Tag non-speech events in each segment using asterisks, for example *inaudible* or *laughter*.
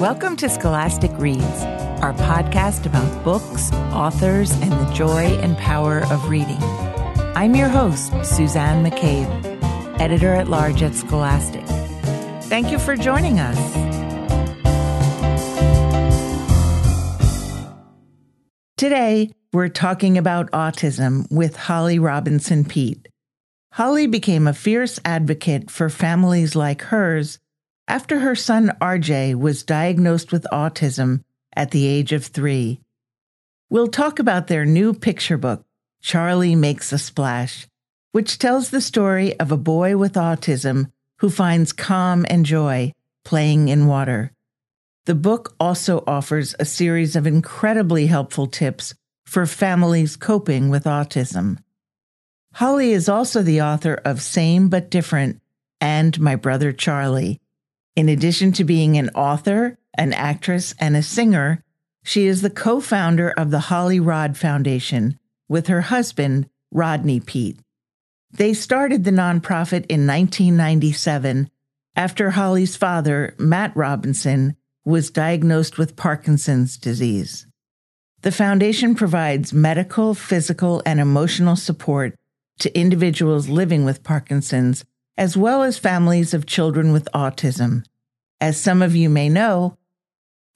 Welcome to Scholastic Reads, our podcast about books, authors, and the joy and power of reading. I'm your host, Suzanne McCabe, editor at large at Scholastic. Thank you for joining us. Today, we're talking about autism with Holly Robinson Peete. Holly became a fierce advocate for families like hers after her son RJ was diagnosed with autism at the age of three. We'll talk about their new picture book, Charlie Makes a Splash, which tells the story of a boy with autism who finds calm and joy playing in water. The book also offers a series of incredibly helpful tips for families coping with autism. Holly is also the author of Same But Different and My Brother Charlie, in addition to being an author, an actress, and a singer, she is the co founder of the Holly Rod Foundation with her husband, Rodney Peete. They started the nonprofit in 1997 after Holly's father, Matt Robinson, was diagnosed with Parkinson's disease. The foundation provides medical, physical, and emotional support to individuals living with Parkinson's as well as families of children with autism. As some of you may know,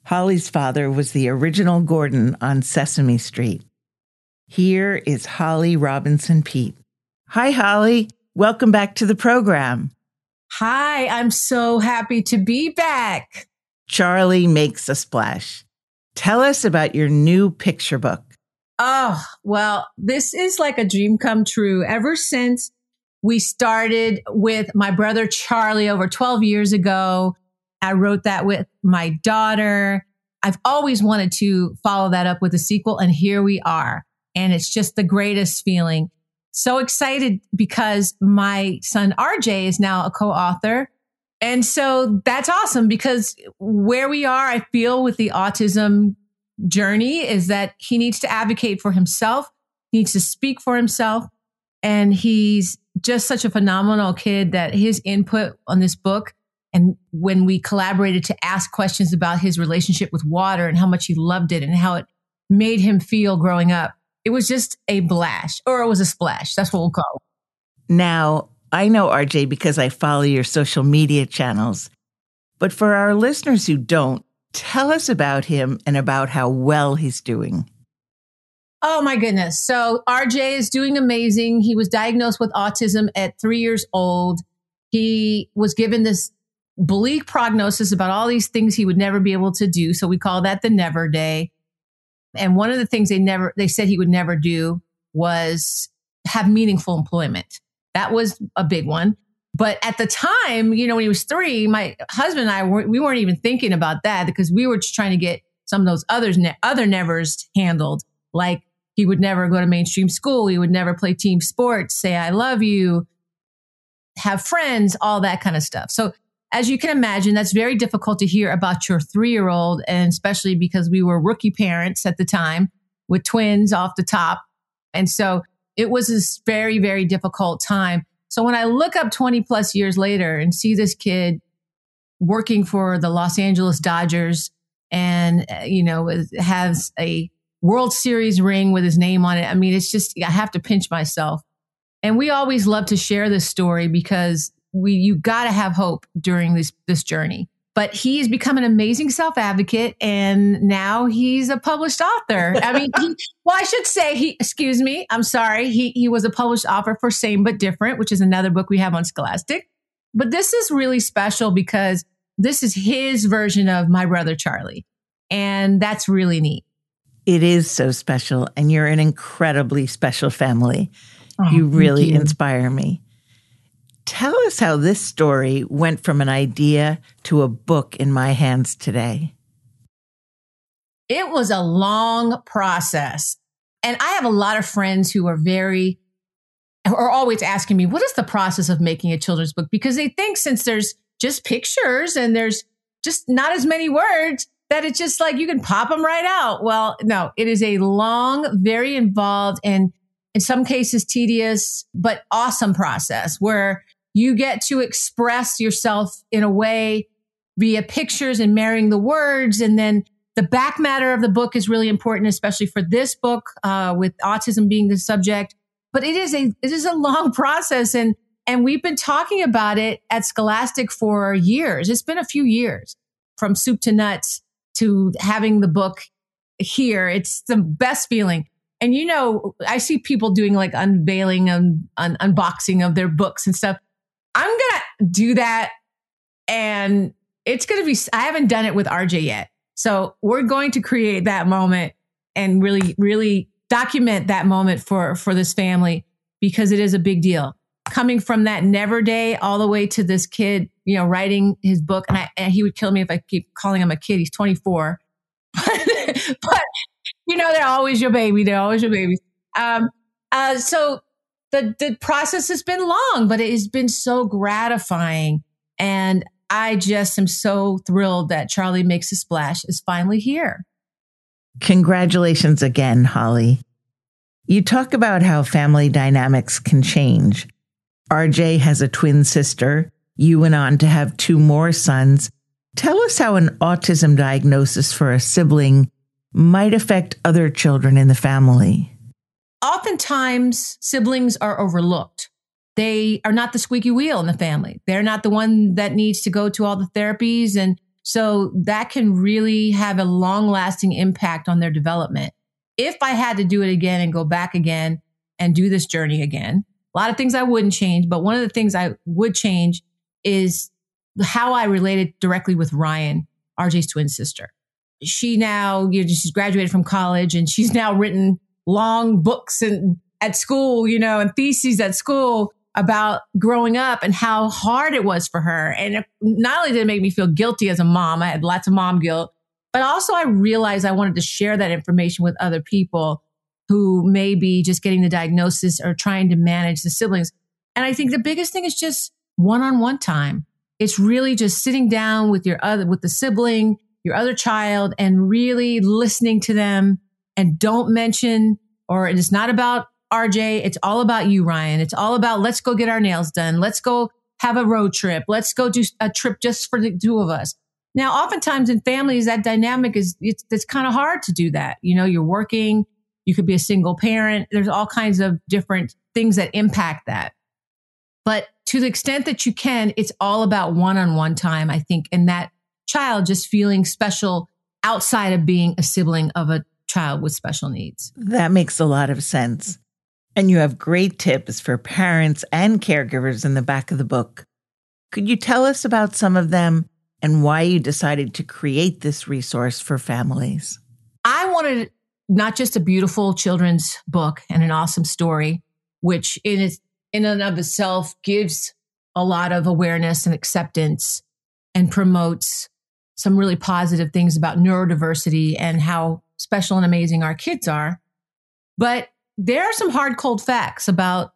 Holly's father was the original Gordon on Sesame Street. Here is Holly Robinson Peete. Hi, Holly. Welcome back to the program. Hi, I'm so happy to be back. Charlie Makes a Splash. Tell us about your new picture book. Oh, well, this is like a dream come true. Ever since we started with my brother Charlie over 12 years ago. I wrote that with my daughter. I've always wanted to follow that up with a sequel, and here we are. And it's just the greatest feeling. So excited because my son RJ is now a co author. And so that's awesome because where we are, I feel with the autism journey is that he needs to advocate for himself, needs to speak for himself. And he's just such a phenomenal kid that his input on this book and when we collaborated to ask questions about his relationship with water and how much he loved it and how it made him feel growing up, it was just a blast or it was a splash. That's what we'll call it. Now, I know RJ because I follow your social media channels. But for our listeners who don't, tell us about him and about how well he's doing. Oh my goodness. So RJ is doing amazing. He was diagnosed with autism at three years old. He was given this bleak prognosis about all these things he would never be able to do. So we call that the never day. And one of the things they never, they said he would never do was have meaningful employment. That was a big one. But at the time, you know, when he was three, my husband and I, weren't, we weren't even thinking about that because we were just trying to get some of those others, other nevers handled, like he would never go to mainstream school. He would never play team sports, say, I love you, have friends, all that kind of stuff. So, as you can imagine, that's very difficult to hear about your three year old. And especially because we were rookie parents at the time with twins off the top. And so it was this very, very difficult time. So when I look up 20 plus years later and see this kid working for the Los Angeles Dodgers and, uh, you know, has a World Series ring with his name on it. I mean, it's just, I have to pinch myself. And we always love to share this story because we, you got to have hope during this, this journey. But he's become an amazing self advocate and now he's a published author. I mean, he, *laughs* well, I should say he, excuse me, I'm sorry. He, he was a published author for Same But Different, which is another book we have on Scholastic. But this is really special because this is his version of My Brother Charlie. And that's really neat. It is so special, and you're an incredibly special family. Oh, you really you. inspire me. Tell us how this story went from an idea to a book in my hands today. It was a long process. And I have a lot of friends who are very, are always asking me, what is the process of making a children's book? Because they think since there's just pictures and there's just not as many words, that it's just like you can pop them right out. Well, no, it is a long, very involved and in some cases tedious, but awesome process where you get to express yourself in a way via pictures and marrying the words. And then the back matter of the book is really important, especially for this book, uh, with autism being the subject. But it is a, it is a *laughs* long process. And, and we've been talking about it at Scholastic for years. It's been a few years from soup to nuts to having the book here. It's the best feeling. And you know, I see people doing like unveiling and un- unboxing of their books and stuff. I'm going to do that. And it's going to be, I haven't done it with RJ yet. So we're going to create that moment and really, really document that moment for, for this family because it is a big deal. Coming from that never day all the way to this kid, you know, writing his book. And, I, and he would kill me if I keep calling him a kid. He's 24. *laughs* but, you know, they're always your baby. They're always your baby. Um, uh, so the, the process has been long, but it has been so gratifying. And I just am so thrilled that Charlie Makes a Splash is finally here. Congratulations again, Holly. You talk about how family dynamics can change. RJ has a twin sister. You went on to have two more sons. Tell us how an autism diagnosis for a sibling might affect other children in the family. Oftentimes, siblings are overlooked they are not the squeaky wheel in the family. They're not the one that needs to go to all the therapies. And so that can really have a long lasting impact on their development. If I had to do it again and go back again and do this journey again, a lot of things I wouldn't change, but one of the things I would change is how I related directly with Ryan, RJ's twin sister. She now, you know, she's graduated from college and she's now written long books and at school, you know, and theses at school about growing up and how hard it was for her. And not only did it make me feel guilty as a mom, I had lots of mom guilt, but also I realized I wanted to share that information with other people who may be just getting the diagnosis or trying to manage the siblings. And I think the biggest thing is just one on one time. It's really just sitting down with your other, with the sibling, your other child and really listening to them and don't mention, or it is not about RJ, it's all about you, Ryan. It's all about let's go get our nails done. Let's go have a road trip. Let's go do a trip just for the two of us. Now, oftentimes in families, that dynamic is, it's, it's kind of hard to do that. You know, you're working, you could be a single parent. There's all kinds of different things that impact that. But to the extent that you can, it's all about one on one time, I think, and that child just feeling special outside of being a sibling of a child with special needs. That makes a lot of sense. And you have great tips for parents and caregivers in the back of the book. Could you tell us about some of them and why you decided to create this resource for families? I wanted not just a beautiful children's book and an awesome story, which in its, in and of itself gives a lot of awareness and acceptance and promotes some really positive things about neurodiversity and how special and amazing our kids are. But there are some hard, cold facts about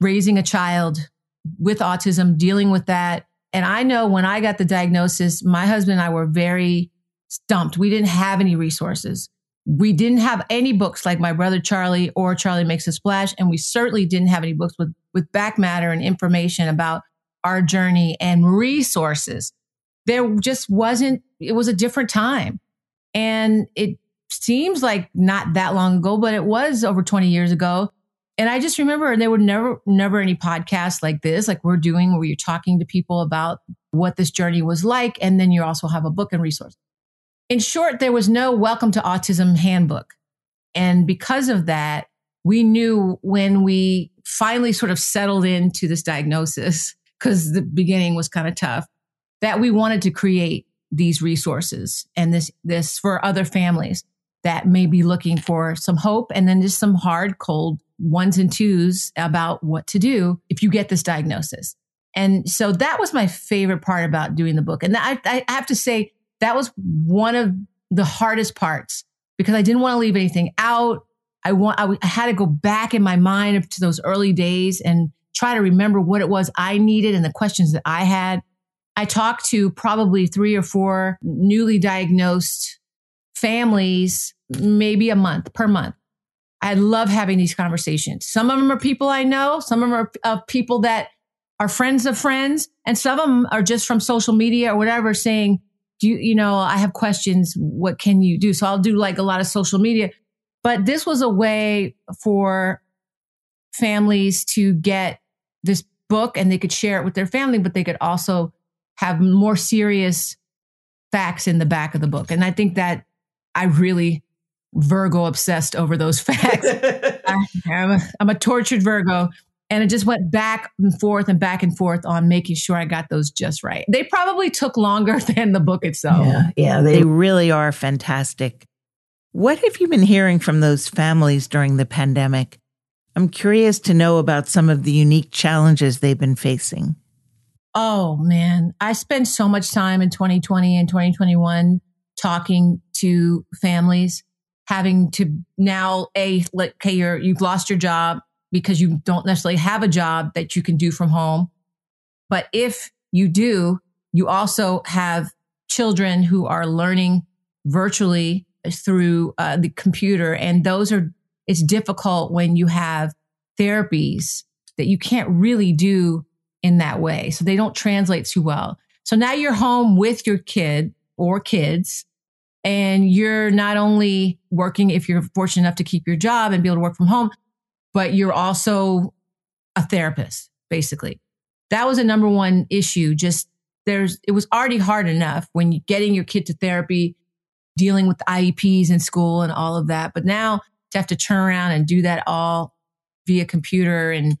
raising a child with autism, dealing with that. And I know when I got the diagnosis, my husband and I were very stumped. We didn't have any resources. We didn't have any books like My Brother Charlie or Charlie Makes a Splash. And we certainly didn't have any books with, with back matter and information about our journey and resources. There just wasn't, it was a different time. And it seems like not that long ago, but it was over 20 years ago. And I just remember there were never, never any podcasts like this, like we're doing, where you're talking to people about what this journey was like. And then you also have a book and resource. In short, there was no Welcome to Autism handbook. And because of that, we knew when we finally sort of settled into this diagnosis, because the beginning was kind of tough, that we wanted to create these resources and this, this for other families that may be looking for some hope and then just some hard, cold ones and twos about what to do if you get this diagnosis. And so that was my favorite part about doing the book. And I, I have to say that was one of the hardest parts because I didn't want to leave anything out. I want, I, had to go back in my mind to those early days and try to remember what it was I needed and the questions that I had. I talked to probably three or four newly diagnosed families maybe a month per month. I love having these conversations. Some of them are people I know. Some of them are uh, people that are friends of friends and some of them are just from social media or whatever saying, do you, you know, I have questions. What can you do? So I'll do like a lot of social media, but this was a way for families to get this book and they could share it with their family, but they could also have more serious facts in the back of the book. And I think that I really Virgo obsessed over those *laughs* facts. *laughs* I, am a, I'm a tortured Virgo. And it just went back and forth and back and forth on making sure I got those just right. They probably took longer *laughs* than the book itself. Yeah, yeah they really are fantastic. What have you been hearing from those families during the pandemic? I'm curious to know about some of the unique challenges they've been facing. Oh man, I spent so much time in 2020 and 2021 talking to families having to now a like okay you're you've lost your job because you don't necessarily have a job that you can do from home. But if you do you also have children who are learning virtually through uh, the computer. And those are it's difficult when you have therapies that you can't really do in that way. So they don't translate too well. So now you're home with your kid or kids and you're not only working if you're fortunate enough to keep your job and be able to work from home, but you're also a therapist, basically. That was a number one issue. Just there's, it was already hard enough when you getting your kid to therapy, dealing with IEPs in school and all of that. But now to have to turn around and do that all via computer and,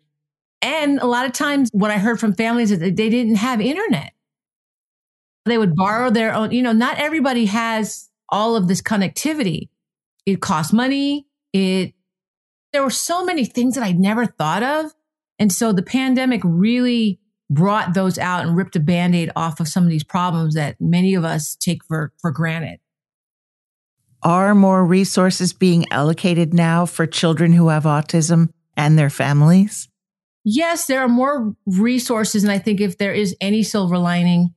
and a lot of times what I heard from families is that they didn't have internet. They would borrow their own, you know, not everybody has all of this connectivity. It costs money. It, there were so many things that I'd never thought of. And so the pandemic really brought those out and ripped a band-aid off of some of these problems that many of us take for, for granted. Are more resources being allocated now for children who have autism and their families? Yes, there are more resources. And I think if there is any silver lining,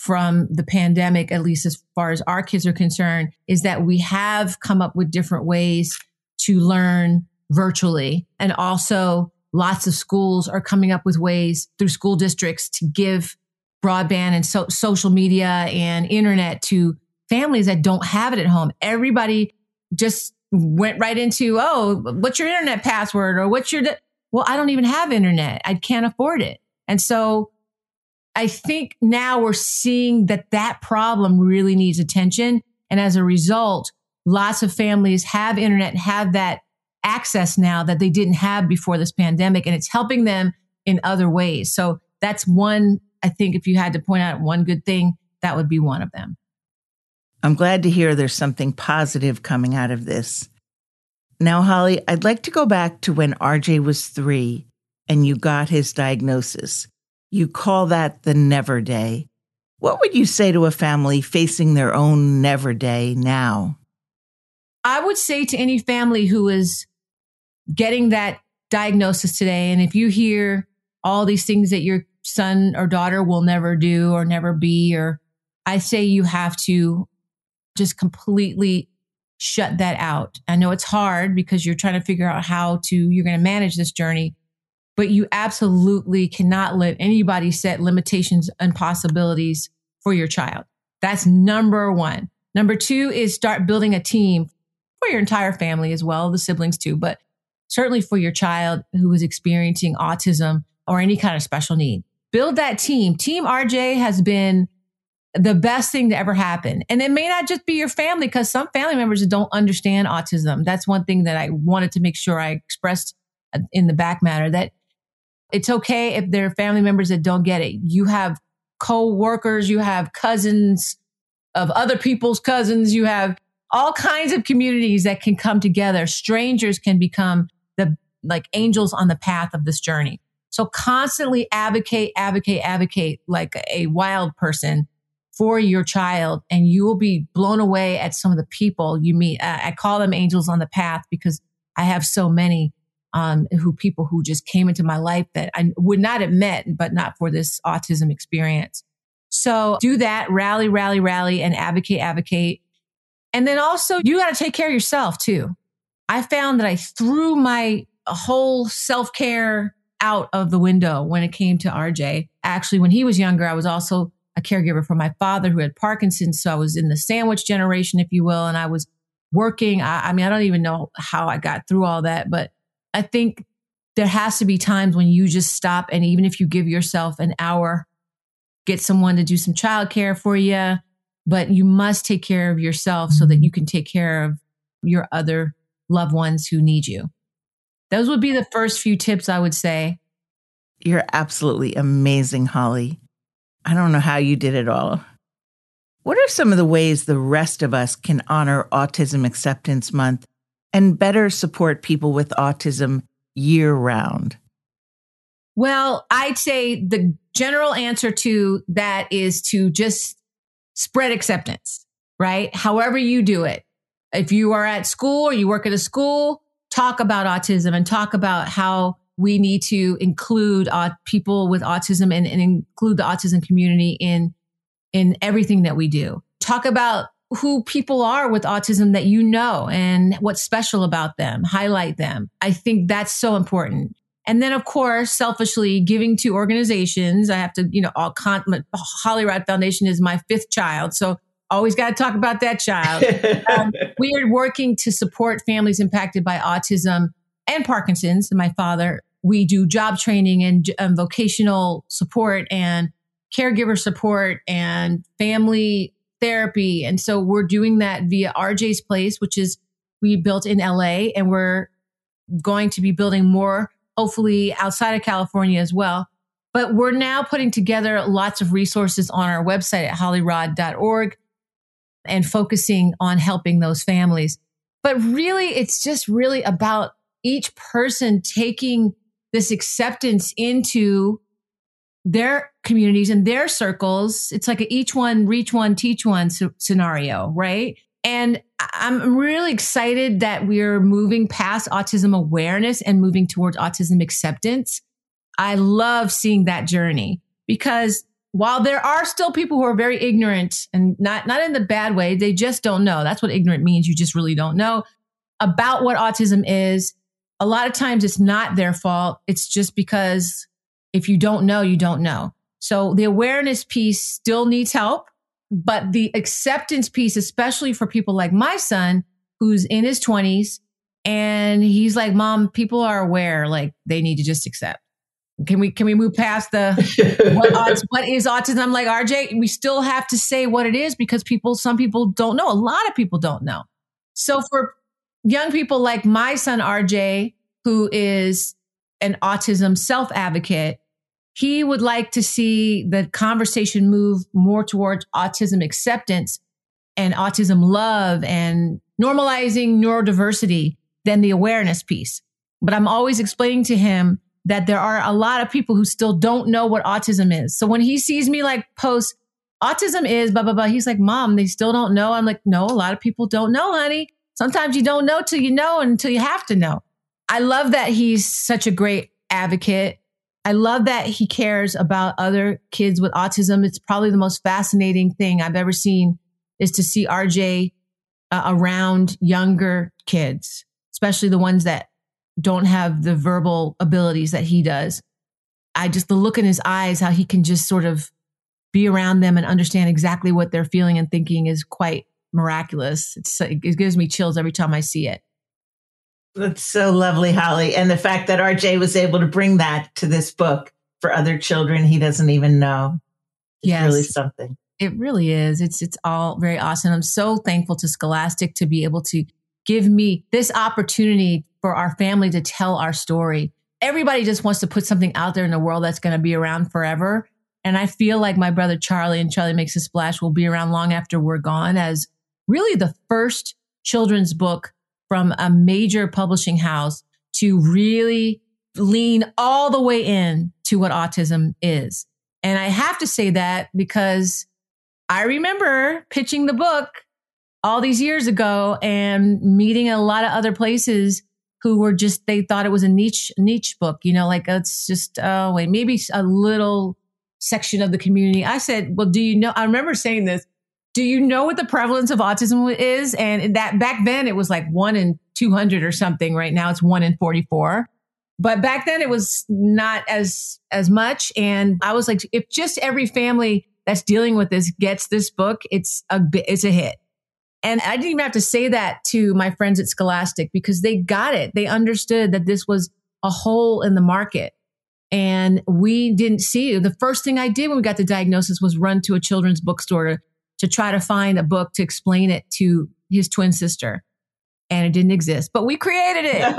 from the pandemic, at least as far as our kids are concerned, is that we have come up with different ways to learn virtually. And also lots of schools are coming up with ways through school districts to give broadband and so- social media and internet to families that don't have it at home. Everybody just went right into, oh, what's your internet password or what's your, well, I don't even have internet. I can't afford it. And so I think now we're seeing that that problem really needs attention. And as a result, lots of families have internet have that access now that they didn't have before this pandemic. And it's helping them in other ways. So that's one, I think if you had to point out one good thing, that would be one of them. I'm glad to hear there's something positive coming out of this. Now, Holly, I'd like to go back to when RJ was three and you got his diagnosis. You call that the never day. What would you say to a family facing their own never day now? I would say to any family who is getting that diagnosis today, and if you hear all these things that your son or daughter will never do or never be, or I say you have to just completely shut that out. I know it's hard because you're trying to figure out how to, you're going to manage this journey, but you absolutely cannot let anybody set limitations and possibilities for your child. That's number one. Number two is start building a team for your entire family as well, the siblings too, but certainly for your child who is experiencing autism or any kind of special need. Build that team. Team RJ has been the best thing to ever happen. And it may not just be your family because some family members don't understand autism. That's one thing that I wanted to make sure I expressed uh, in the back matter that it's okay if there are family members that don't get it. You have co-workers, you have cousins of other people's cousins, you have all kinds of communities that can come together. Strangers can become like angels on the path of this journey. So constantly advocate, advocate, advocate like a wild person for your child and you will be blown away at some of the people you meet. I call them angels on the path because I have so many um, who people who just came into my life that I would not have met, but not for this autism experience. So do that, rally, rally, rally, and advocate, advocate. And then also you got to take care of yourself too. I found that I threw my whole self care out of the window when it came to RJ. Actually, when he was younger, I was also a caregiver for my father who had Parkinson's. So I was in the sandwich generation, if you will, and I was working. I, I mean, I don't even know how I got through all that, but I think there has to be times when you just stop. And even if you give yourself an hour, get someone to do some childcare for you, but you must take care of yourself so that mm-hmm. you can take care of your other loved ones who need you. Those would be the first few tips I would say. You're absolutely amazing, Holly. I don't know how you did it all. What are some of the ways the rest of us can honor Autism Acceptance Month and better support people with autism year round? Well, I'd say the general answer to that is to just spread acceptance, right? However you do it. If you are at school or you work at a school, talk about autism and talk about how we need to include uh, people with autism and, and include the autism community in in everything that we do. Talk about who people are with autism that you know and what's special about them. Highlight them. I think that's so important. And then, of course, selfishly giving to organizations. I have to, you know, all con- Holly Rod Foundation is my fifth child. So always got to talk about that child. um, *laughs* we are working to support families impacted by autism and Parkinson's. And my father, we do job training and um, vocational support and caregiver support and family therapy. And so we're doing that via RJ's Place, which is we built in LA, and we're going to be building more, hopefully outside of California as well. But we're now putting together lots of resources on our website at hollyrod.org and focusing on helping those families. But really, it's just really about each person taking this acceptance into their communities and their circles. It's like a each one, reach one, teach one scenario, right? And I'm really excited that we're moving past autism awareness and moving towards autism acceptance. I love seeing that journey because while there are still people who are very ignorant and not, not in the bad way, they just don't know. That's what ignorant means. You just really don't know about what autism is. A lot of times it's not their fault. It's just because if you don't know, you don't know. So the awareness piece still needs help, but the acceptance piece, especially for people like my son, who's in his 20s and he's like, mom, people are aware, like they need to just accept. Can we can we move past the *laughs* what, what is autism? I'm like RJ, we still have to say what it is because people, some people don't know. A lot of people don't know. So for young people like my son RJ, who is an autism self advocate, he would like to see the conversation move more towards autism acceptance and autism love and normalizing neurodiversity than the awareness piece. But I'm always explaining to him that there are a lot of people who still don't know what autism is. So when he sees me like post autism is blah blah blah, he's like, "Mom, they still don't know." I'm like, "No, a lot of people don't know, honey. Sometimes you don't know till you know and until you have to know." I love that he's such a great advocate I love that he cares about other kids with autism. It's probably the most fascinating thing I've ever seen is to see RJ uh, around younger kids, especially the ones that don't have the verbal abilities that he does. I just, the look in his eyes, how he can just sort of be around them and understand exactly what they're feeling and thinking is quite miraculous. It's, it gives me chills every time I see it. That's so lovely, Holly. And the fact that RJ was able to bring that to this book for other children he doesn't even know. It's yes. really something. It really is. It's it's all very awesome. I'm so thankful to Scholastic to be able to give me this opportunity for our family to tell our story. Everybody just wants to put something out there in the world that's going to be around forever. And I feel like my brother Charlie and Charlie Makes a Splash will be around long after we're gone as really the first children's book from a major publishing house to really lean all the way in to what autism is. And I have to say that because I remember pitching the book all these years ago and meeting a lot of other places who were just they thought it was a niche niche book, you know, like it's just oh wait, maybe a little section of the community. I said, "Well, do you know I remember saying this do you know what the prevalence of autism is? And that back then it was like one in 200 or something. Right now it's one in 44. But back then it was not as as much. And I was like, if just every family that's dealing with this gets this book, it's a it's a hit. And I didn't even have to say that to my friends at Scholastic because they got it. They understood that this was a hole in the market. And we didn't see it. The first thing I did when we got the diagnosis was run to a children's bookstore to, to try to find a book to explain it to his twin sister. And it didn't exist, but we created it. *laughs*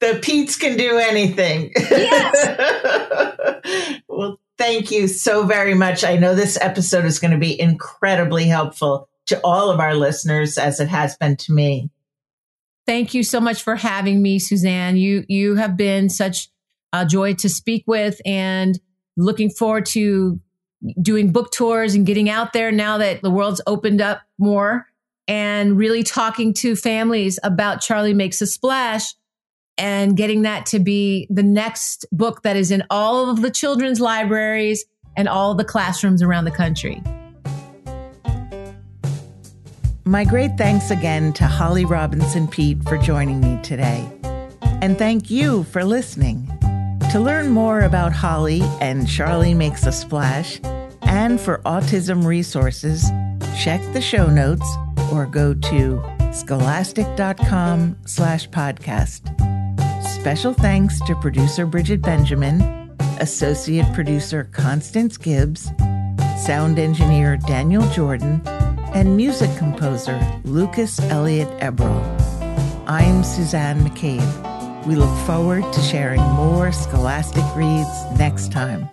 the Peetes can do anything. Yes. *laughs* well, thank you so very much. I know this episode is going to be incredibly helpful to all of our listeners as it has been to me. Thank you so much for having me, Suzanne. You you have been such a joy to speak with and looking forward to doing book tours and getting out there now that the world's opened up more and really talking to families about Charlie Makes a Splash and getting that to be the next book that is in all of the children's libraries and all the classrooms around the country. My great thanks again to Holly Robinson Peete for joining me today. And thank you for listening. To learn more about Holly and Charlie Makes a Splash, and for autism resources, check the show notes or go to scholastic.com slash podcast. Special thanks to producer Bridget Benjamin, associate producer Constance Gibbs, sound engineer Daniel Jordan, and music composer Lucas Elliott Eberl. I'm Suzanne McCabe. We look forward to sharing more Scholastic Reads next time.